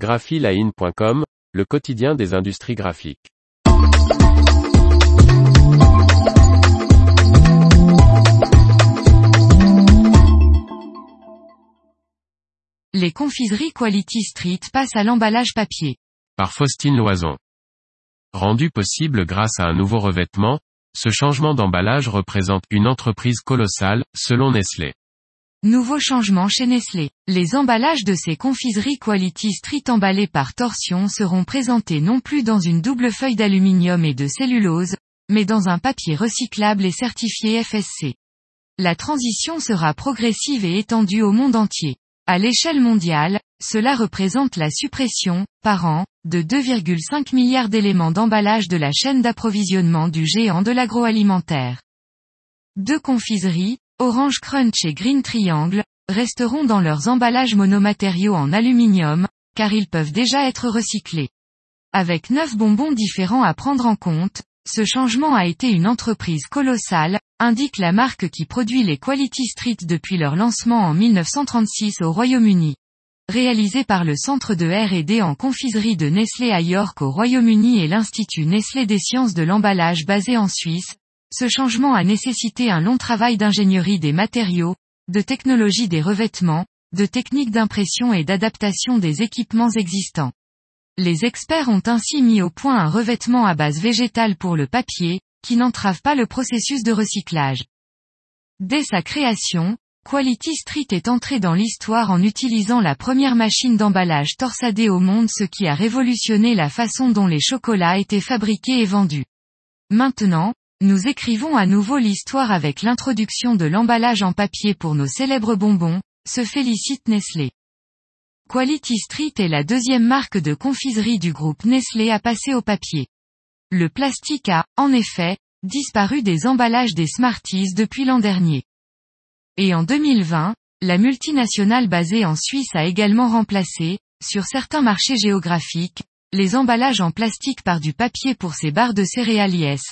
graphiline.com, le quotidien des industries graphiques. Les confiseries Quality Street passent à l'emballage papier. Par Faustine Loison. Rendu possible grâce à un nouveau revêtement, ce changement d'emballage représente une entreprise colossale, selon Nestlé. Nouveau changement chez Nestlé. Les emballages de ces confiseries Quality Street emballés par torsion seront présentés non plus dans une double feuille d'aluminium et de cellulose, mais dans un papier recyclable et certifié FSC. La transition sera progressive et étendue au monde entier. À l'échelle mondiale, cela représente la suppression, par an, de 2,5 milliards d'éléments d'emballage de la chaîne d'approvisionnement du géant de l'agroalimentaire. Deux confiseries, Orange Crunch et Green Triangle, resteront dans leurs emballages monomatériaux en aluminium, car ils peuvent déjà être recyclés. Avec neuf bonbons différents à prendre en compte, ce changement a été une entreprise colossale, indique la marque qui produit les Quality Street depuis leur lancement en 1936 au Royaume-Uni. Réalisé par le Centre de R&D en confiserie de Nestlé à York au Royaume-Uni et l'Institut Nestlé des sciences de l'emballage basé en Suisse, ce changement a nécessité un long travail d'ingénierie des matériaux, de technologie des revêtements, de techniques d'impression et d'adaptation des équipements existants. Les experts ont ainsi mis au point un revêtement à base végétale pour le papier, qui n'entrave pas le processus de recyclage. Dès sa création, Quality Street est entré dans l'histoire en utilisant la première machine d'emballage torsadée au monde ce qui a révolutionné la façon dont les chocolats étaient fabriqués et vendus. Maintenant, nous écrivons à nouveau l'histoire avec l'introduction de l'emballage en papier pour nos célèbres bonbons, se félicite Nestlé. Quality Street est la deuxième marque de confiserie du groupe Nestlé à passer au papier. Le plastique a, en effet, disparu des emballages des Smarties depuis l'an dernier. Et en 2020, la multinationale basée en Suisse a également remplacé, sur certains marchés géographiques, les emballages en plastique par du papier pour ses barres de céréales Yes.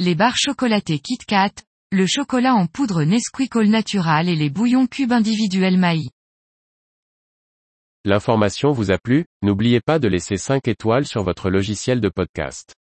Les barres chocolatées KitKat, le chocolat en poudre Nesquik Natural et les bouillons cubes individuels Maï. L'information vous a plu, n'oubliez pas de laisser 5 étoiles sur votre logiciel de podcast.